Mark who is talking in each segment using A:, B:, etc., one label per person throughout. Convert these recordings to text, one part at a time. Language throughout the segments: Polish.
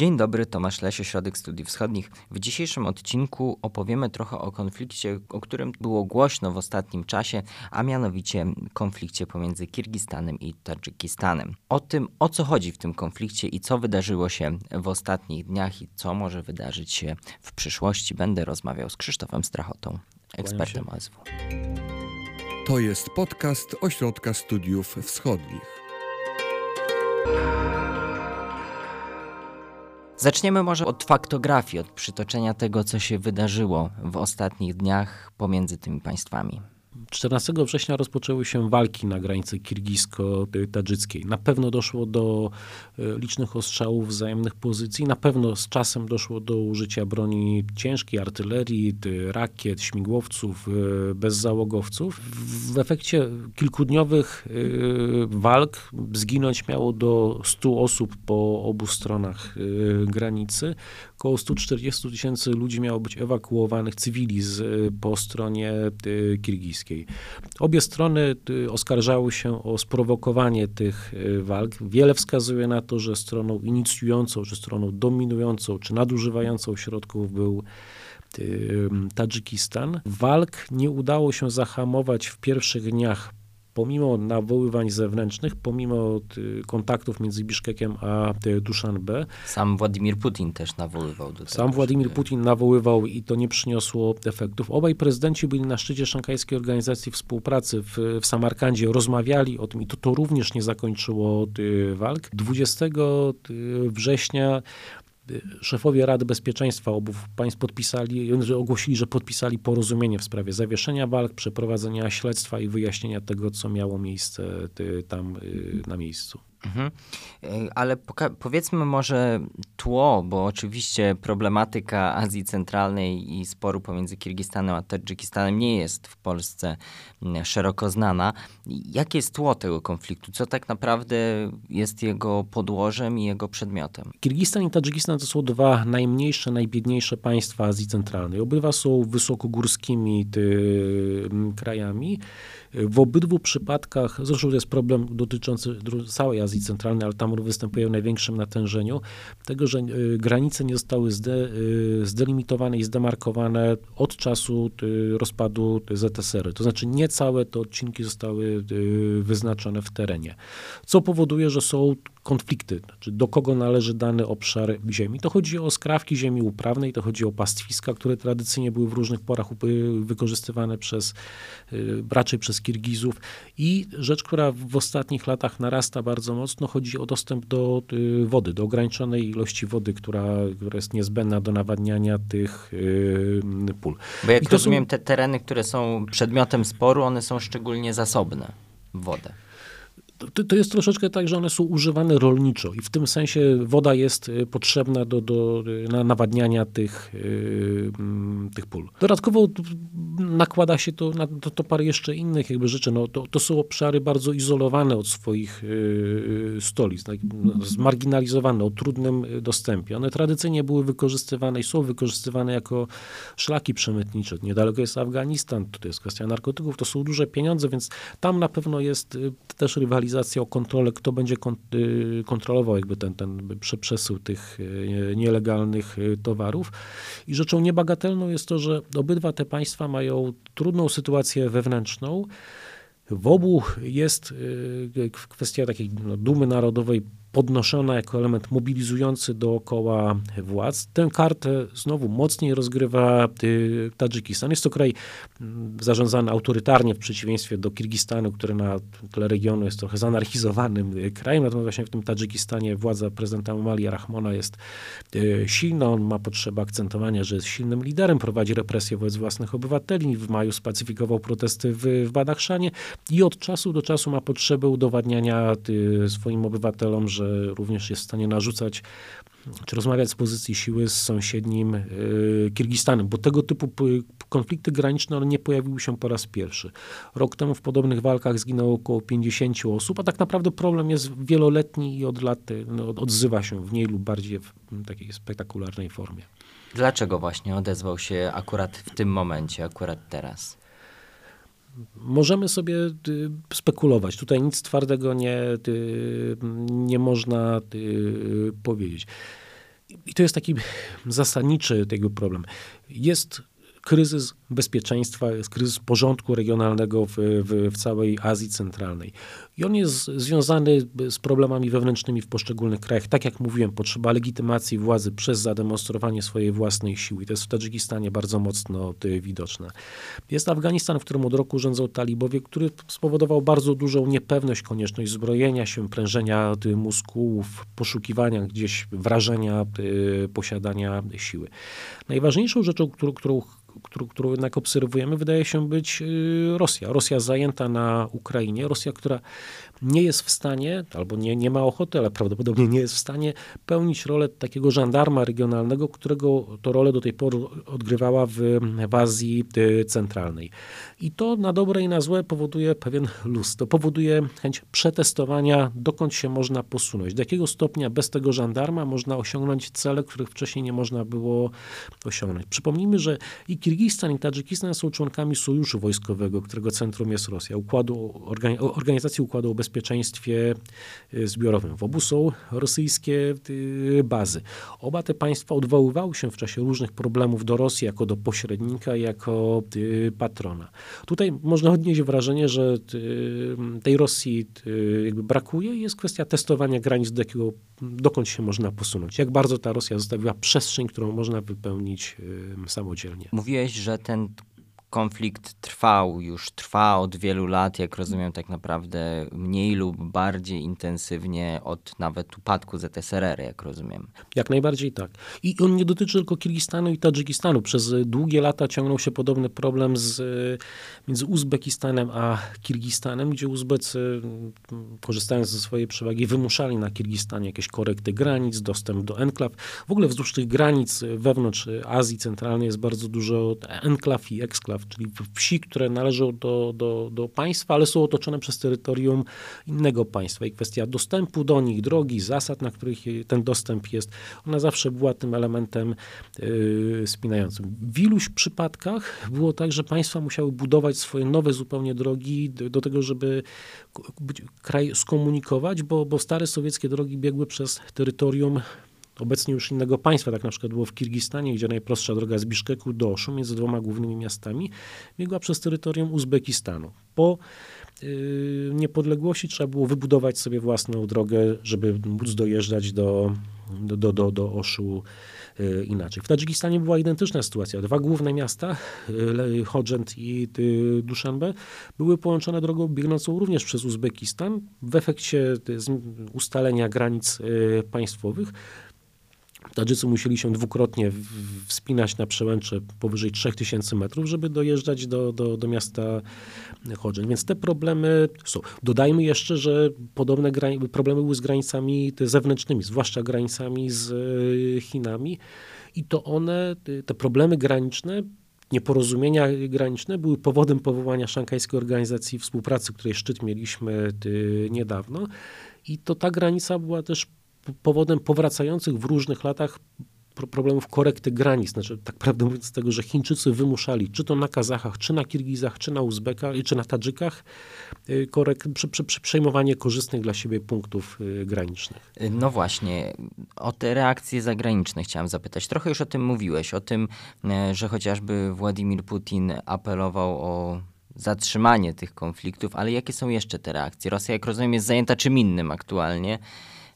A: Dzień dobry, Tomasz Lesie, Środek Studiów Wschodnich. W dzisiejszym odcinku opowiemy trochę o konflikcie, o którym było głośno w ostatnim czasie, a mianowicie konflikcie pomiędzy Kirgistanem i Tadżykistanem. O tym, o co chodzi w tym konflikcie i co wydarzyło się w ostatnich dniach i co może wydarzyć się w przyszłości, będę rozmawiał z Krzysztofem Strachotą, ekspertem OSW.
B: To jest podcast Ośrodka Studiów Wschodnich.
A: Zaczniemy może od faktografii, od przytoczenia tego, co się wydarzyło w ostatnich dniach pomiędzy tymi państwami.
C: 14 września rozpoczęły się walki na granicy kirgisko-tadżyckiej. Na pewno doszło do e, licznych ostrzałów wzajemnych pozycji, na pewno z czasem doszło do użycia broni ciężkiej, artylerii, rakiet, śmigłowców, e, bezzałogowców. W efekcie kilkudniowych e, walk zginąć miało do 100 osób po obu stronach granicy. Około 140 tysięcy ludzi miało być ewakuowanych, cywili z, po stronie kirgiskiej. Obie strony y, oskarżały się o sprowokowanie tych y, walk. Wiele wskazuje na to, że stroną inicjującą, czy stroną dominującą, czy nadużywającą środków był y, Tadżykistan. Walk nie udało się zahamować w pierwszych dniach pomimo nawoływań zewnętrznych, pomimo y, kontaktów między Biszkekiem a y, Duszanbe.
A: Sam Władimir Putin też nawoływał do tego.
C: Sam Władimir. Putin nawoływał i to nie przyniosło efektów. Obaj prezydenci byli na szczycie Szanghajskiej Organizacji Współpracy w, w Samarkandzie, rozmawiali o tym i to, to również nie zakończyło y, walk. 20 września szefowie Rady Bezpieczeństwa obu państw podpisali, ogłosili, że podpisali porozumienie w sprawie zawieszenia walk, przeprowadzenia śledztwa i wyjaśnienia tego, co miało miejsce tam na miejscu. Mhm.
A: E, ale powiedzmy może tło, bo oczywiście problematyka Azji Centralnej i sporu pomiędzy Kirgistanem a Tadżykistanem nie jest w Polsce szeroko znana. Jakie jest tło tego konfliktu? Co tak naprawdę jest jego podłożem i jego przedmiotem?
C: Kirgistan i Tadżykistan to są dwa najmniejsze, najbiedniejsze państwa Azji Centralnej. Obydwa są wysokogórskimi krajami. W obydwu przypadkach, zresztą to jest problem dotyczący całej Azji Centralnej, ale tam występuje w największym natężeniu, tego, że y, granice nie zostały zde, y, zdelimitowane i zdemarkowane od czasu y, rozpadu ZSR. To znaczy nie całe te odcinki zostały wyznaczone w terenie, co powoduje, że są konflikty, znaczy do kogo należy dany obszar ziemi. To chodzi o skrawki ziemi uprawnej, to chodzi o pastwiska, które tradycyjnie były w różnych porach wykorzystywane przez, y, raczej przez Kirgizów i rzecz, która w ostatnich latach narasta bardzo mocno, chodzi o dostęp do y, wody, do ograniczonej ilości wody, która, która jest niezbędna do nawadniania tych y, pól.
A: Bo jak rozumiem, są... te tereny, które są przedmiotem sporu, one są szczególnie zasobne w wodę
C: to, to, jest troszeczkę tak, że one są używane rolniczo i w tym sensie woda jest y, potrzebna do, do na nawadniania tych, yy, tych pól. Dodatkowo nakłada się to na to, to parę jeszcze innych jakby rzeczy. No, to, to są obszary bardzo izolowane od swoich yy, stolic, tak, zmarginalizowane, o trudnym dostępie. One tradycyjnie były wykorzystywane i są wykorzystywane jako szlaki przemytnicze. Niedaleko jest Afganistan, to jest kwestia narkotyków, to są duże pieniądze, więc tam na pewno jest y, też rywalizacja rywalizacja o kontrolę, kto będzie y, kontrolował jakby ten, ten przesył tych y, nielegalnych y, towarów. I rzeczą niebagatelną jest to, że obydwa te państwa mają trudną sytuację wewnętrzną. W obu jest kwestia takiej no, dumy narodowej podnoszona jako element mobilizujący dookoła władz. Tę kartę znowu mocniej rozgrywa y, Tadżykistan. Jest to kraj mm, zarządzany autorytarnie w przeciwieństwie do Kirgistanu, który na tle regionu jest trochę zanarchizowanym y, krajem. Natomiast właśnie w tym Tadżykistanie władza prezydenta Mali Rahmona jest y, silna. On ma potrzebę akcentowania, że jest silnym liderem, prowadzi represje wobec własnych obywateli. W maju spacyfikował protesty w, w Badachszanie i od czasu do czasu ma potrzebę udowadniania swoim obywatelom, że że również jest w stanie narzucać czy rozmawiać z pozycji siły z sąsiednim y, Kirgistanem, bo tego typu konflikty graniczne nie pojawiły się po raz pierwszy. Rok temu w podobnych walkach zginęło około 50 osób, a tak naprawdę problem jest wieloletni i od lat y, no, odzywa się w mniej lub bardziej w takiej spektakularnej formie.
A: Dlaczego właśnie odezwał się akurat w tym momencie, akurat teraz?
C: Możemy sobie y, spekulować. Tutaj nic twardego nie, y, nie można y, powiedzieć. I to jest taki zasadniczy tego problem. Jest kryzys bezpieczeństwa, jest kryzys porządku regionalnego w, w, w, całej Azji Centralnej. I on jest związany z problemami wewnętrznymi w poszczególnych krajach. Tak jak mówiłem, potrzeba legitymacji władzy przez zademonstrowanie swojej własnej siły. I to jest w Tadżykistanie bardzo mocno widoczne. Jest Afganistan, w którym od roku rządzą talibowie, który spowodował bardzo dużą niepewność, konieczność zbrojenia się, prężenia muskułów, poszukiwania gdzieś wrażenia y, posiadania siły. Najważniejszą rzeczą, którą, którą którą, którą jednak obserwujemy, wydaje się być y, Rosja. Rosja zajęta na Ukrainie, Rosja, która nie jest w stanie, albo nie, nie ma ochoty, ale prawdopodobnie nie jest w stanie pełnić rolę takiego żandarma regionalnego, którego to rolę do tej pory odgrywała w, w Azji y, Centralnej. I to na dobre i na złe powoduje pewien luz. To powoduje chęć przetestowania, dokąd się można posunąć, do jakiego stopnia bez tego żandarma można osiągnąć cele, których wcześniej nie można było osiągnąć. Przypomnijmy, że i Kirgistan i Tadżykistan są członkami sojuszu wojskowego, którego centrum jest Rosja, układu, organizacji Układu o Bezpieczeństwie y, Zbiorowym. W obu są rosyjskie y, bazy. Oba te państwa odwoływały się w czasie różnych problemów do Rosji jako do pośrednika, jako y, patrona. Tutaj można odnieść wrażenie, że tej Rosji jakby brakuje i jest kwestia testowania granic, do jakiego, dokąd się można posunąć. Jak bardzo ta Rosja zostawiła przestrzeń, którą można wypełnić samodzielnie.
A: Mówiłeś, że ten konflikt trwał, już trwa od wielu lat, jak rozumiem, tak naprawdę mniej lub bardziej intensywnie od nawet upadku ZSRR, jak rozumiem.
C: Jak najbardziej tak. I on nie dotyczy tylko Kirgistanu i Tadżykistanu. Przez długie lata ciągnął się podobny problem z, między Uzbekistanem a Kirgistanem, gdzie Uzbecy, korzystając ze swojej przewagi, wymuszali na Kirgistanie jakieś korekty granic, dostęp do enklaw. W ogóle wzdłuż tych granic wewnątrz Azji Centralnej jest bardzo dużo enklaw i eksklaw czyli wsi, które należą do, do, do państwa, ale są otoczone przez terytorium innego państwa. I kwestia dostępu do nich, drogi, zasad, na których ten dostęp jest, ona zawsze była tym elementem yy, spinającym. W iluś przypadkach było tak, że państwa musiały budować swoje nowe zupełnie drogi do, do tego, żeby kraj skomunikować, bo, bo stare sowieckie drogi biegły przez terytorium obecnie już innego państwa, tak na przykład było w Kirgistanie, gdzie najprostsza droga z Biszkeku do Oszu, między dwoma głównymi miastami, biegła przez terytorium Uzbekistanu. Po yy, niepodległości trzeba było wybudować sobie własną drogę, żeby móc dojeżdżać do, do, do, do, do Oszu yy, inaczej. W Tadżykistanie była identyczna sytuacja. Dwa główne miasta, yy, Chodżent i yy, Duszanbe, były połączone drogą biegnącą również przez Uzbekistan. W efekcie ustalenia granic yy, państwowych Tadżycy musieli się dwukrotnie wspinać na przełęcze powyżej 3000 metrów, żeby dojeżdżać do, do, do miasta Chodzeń. Więc te problemy są. Dodajmy jeszcze, że podobne problemy były z granicami zewnętrznymi, zwłaszcza granicami z e, Chinami. I to one, te problemy graniczne, nieporozumienia graniczne były powodem powołania Szanghajskiej Organizacji Współpracy, której szczyt mieliśmy e, niedawno. I to ta granica była też powodem powracających w różnych latach problemów korekty granic, znaczy tak prawdę mówiąc tego, że Chińczycy wymuszali, czy to na Kazachach, czy na Kirgizach, czy na Uzbekach, czy na Tadżykach, y, korek, przy, przy, przy przejmowanie korzystnych dla siebie punktów y, granicznych.
A: No właśnie, o te reakcje zagraniczne chciałem zapytać. Trochę już o tym mówiłeś, o tym, e, że chociażby Władimir Putin apelował o zatrzymanie tych konfliktów, ale jakie są jeszcze te reakcje? Rosja, jak rozumiem, jest zajęta czym innym aktualnie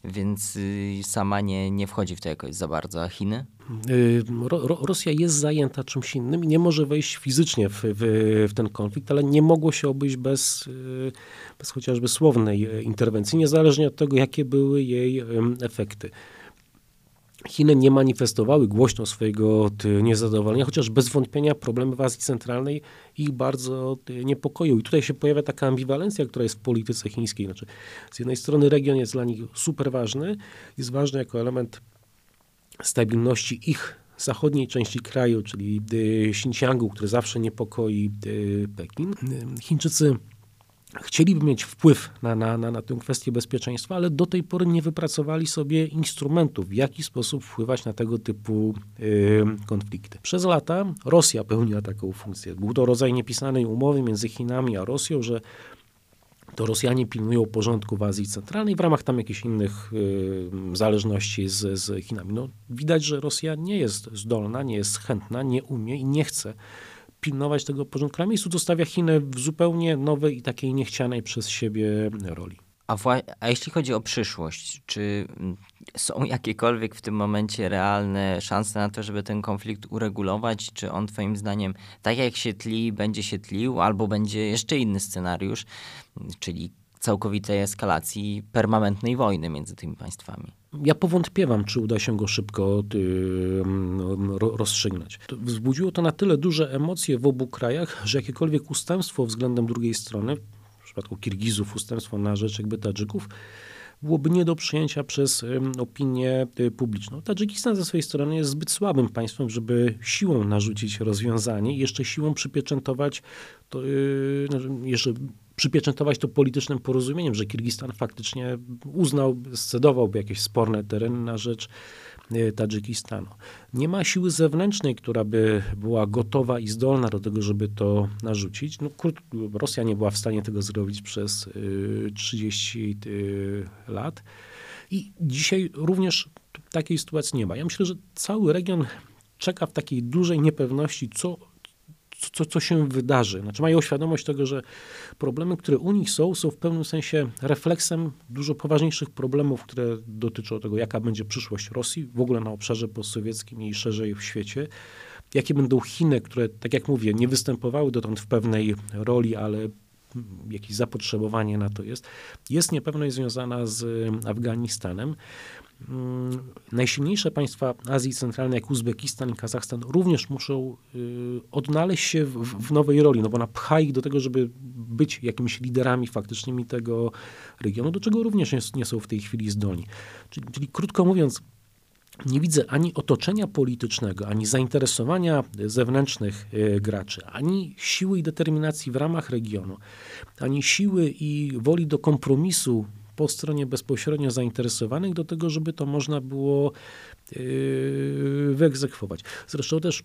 A: więc y, sama nie, nie wchodzi w to jakoś za bardzo. A Chiny?
C: Y, ro, Rosja jest zajęta czymś innym i nie może wejść fizycznie w, w, w, ten konflikt, ale nie mogło się obejść bez, y, bez chociażby słownej interwencji, niezależnie od tego, jakie były jej efekty. Chiny nie manifestowały głośno swojego niezadowolenia, chociaż bez wątpienia problemy w Azji Centralnej ich bardzo niepokoją. I tutaj się pojawia taka ambiwalencja, która jest w polityce chińskiej. Znaczy, z jednej strony region jest dla nich super ważny, jest ważny jako element stabilności ich zachodniej części kraju, czyli Xinjiangu, który zawsze niepokoi Pekin. Chińczycy chcieliby mieć wpływ na, na, na, na tę kwestię bezpieczeństwa, ale do tej pory nie wypracowali sobie instrumentów, w jaki sposób wpływać na tego typu konflikty. Przez lata Rosja pełniła taką funkcję. Był to rodzaj niepisanej umowy między Chinami a Rosją, że to Rosjanie pilnują porządku w Azji Centralnej w ramach tam jakichś innych zależności z, z Chinami. No, widać, że Rosja nie jest zdolna, nie jest chętna, nie umie i nie chce pilnować tego porządku na miejscu, zostawia Chiny w zupełnie nowej i takiej niechcianej przez siebie roli.
A: A, a, jeśli chodzi o przyszłość, czy są jakiekolwiek w tym momencie realne szanse na to, żeby ten konflikt uregulować? Czy on Twoim zdaniem, tak jak się tli, będzie się tlił, albo będzie jeszcze inny scenariusz, czyli całkowitej eskalacji permanentnej wojny między tymi państwami?
C: Ja powątpiewam, czy uda się go szybko yy, rozstrzygnąć. Wzbudziło to na tyle duże emocje w obu krajach, że jakiekolwiek ustępstwo względem drugiej strony, w przypadku Kirgizów ustępstwo na rzecz jakby Tadżyków, byłoby nie do przyjęcia przez opinię y, publiczną. Tadżykistan ze swojej strony jest zbyt słabym państwem, żeby siłą narzucić rozwiązanie i jeszcze siłą przypieczętować to, yy, jeszcze przypieczętować to politycznym porozumieniem, że Kirgistan faktycznie uznał, scedowałby jakieś sporne tereny na rzecz e, Tadżykistanu. Nie ma siły zewnętrznej, która by była gotowa i zdolna do tego, żeby to narzucić. No, Rosja nie była w stanie tego zrobić przez 30 e, lat. I dzisiaj również takiej sytuacji nie ma. Ja myślę, że cały region czeka w takiej dużej niepewności, co co, co się wydarzy. Znaczy mają świadomość tego, że problemy, które u nich są, są w pewnym sensie refleksem dużo poważniejszych problemów, które dotyczą tego, jaka będzie przyszłość Rosji w ogóle na obszarze postsowieckim i szerzej w świecie. Jakie będą Chiny, które, tak jak mówię, nie występowały dotąd w pewnej roli, ale jakieś zapotrzebowanie na to jest. Jest niepewność związana z Afganistanem. Mm, najsilniejsze państwa Azji Centralnej, jak Uzbekistan i Kazachstan, również muszą y, odnaleźć się w, w, nowej roli, no bo ona pcha ich do tego, żeby być jakimiś liderami faktycznymi tego regionu, do czego również nie, nie są w tej chwili zdolni. Czyli, czyli krótko mówiąc, nie widzę ani otoczenia politycznego, ani zainteresowania zewnętrznych y, graczy, ani siły i determinacji w ramach regionu, ani siły i woli do kompromisu po stronie bezpośrednio zainteresowanych do tego, żeby to można było yy, wyegzekwować. Zresztą też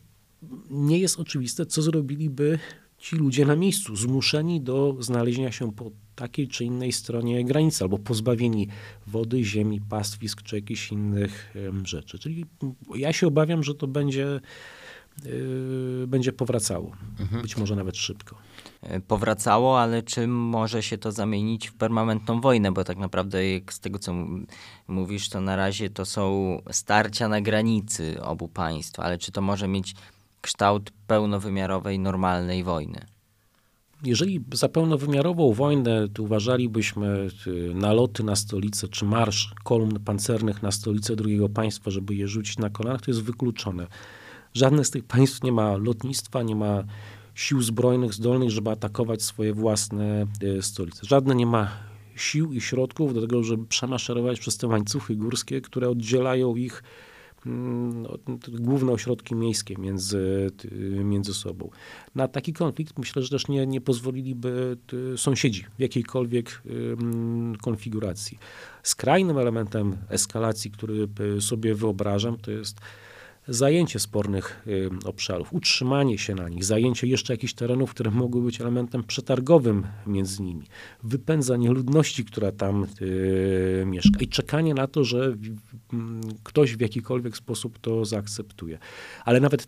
C: nie jest oczywiste, co zrobiliby ci ludzie na miejscu, zmuszeni do znalezienia się po takiej czy innej stronie granicy, albo pozbawieni wody, ziemi, pastwisk czy jakichś innych rzeczy. Czyli ja się obawiam, że to będzie, yy, będzie powracało, mhm. być może nawet szybko.
A: E, powracało, ale czy może się to zamienić w permanentną wojnę? Bo tak naprawdę, jak z tego co mówisz, to na razie to są starcia na granicy obu państw, ale czy to może mieć kształt pełnowymiarowej, normalnej wojny?
C: Jeżeli za pełnowymiarową wojnę uważalibyśmy y, naloty na stolicę, czy marsz kolumn pancernych na stolicę drugiego państwa, żeby je rzucić na kolanach, to jest wykluczone. Żadne z tych państw nie ma lotnictwa, nie ma sił zbrojnych zdolnych, żeby atakować swoje własne e, stolice. Żadne nie ma sił i środków do tego, żeby przemaszerować przez te łańcuchy górskie, które oddzielają ich mm, główne ośrodki miejskie między, między sobą. Na taki konflikt myślę, że też nie, nie pozwoliliby sąsiedzi w jakiejkolwiek konfiguracji. Skrajnym elementem eskalacji, który sobie wyobrażam, to jest zajęcie spornych y, obszarów, utrzymanie się na nich, zajęcie jeszcze jakichś terenów, które mogły być elementem przetargowym między nimi, wypędzanie ludności, która tam y, mieszka i czekanie na to, że ktoś w jakikolwiek sposób to zaakceptuje. Ale nawet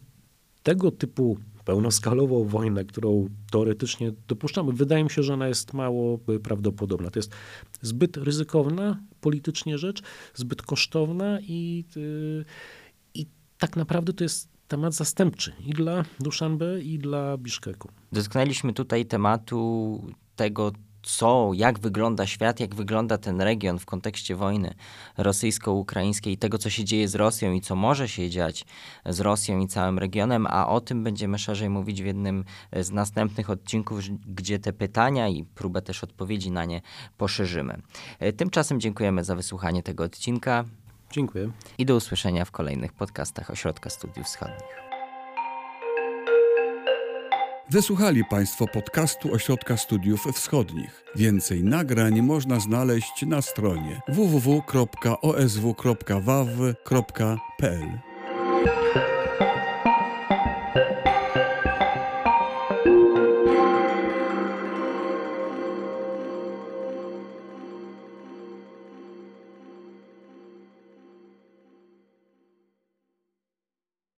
C: tego typu pełnoskalową wojnę, którą teoretycznie dopuszczamy, wydaje mi się, że ona jest mało prawdopodobna. To jest zbyt ryzykowna politycznie rzecz, zbyt kosztowna i yy, tak naprawdę to jest temat zastępczy i dla Duszanbe, i dla Biszkeku.
A: Dotknęliśmy tutaj tematu tego, co, jak wygląda świat, jak wygląda ten region w kontekście wojny rosyjsko-ukraińskiej, tego, co się dzieje z Rosją i co może się dziać z Rosją i całym regionem, a o tym będziemy szerzej mówić w jednym z następnych odcinków, gdzie te pytania i próbę też odpowiedzi na nie poszerzymy. Tymczasem dziękujemy za wysłuchanie tego odcinka.
C: Dziękuję.
A: I do usłyszenia w kolejnych podcastach Ośrodka Studiów Wschodnich.
B: Wysłuchali Państwo podcastu Ośrodka Studiów Wschodnich. Więcej nagrań można znaleźć na stronie www.osw.waw.pl.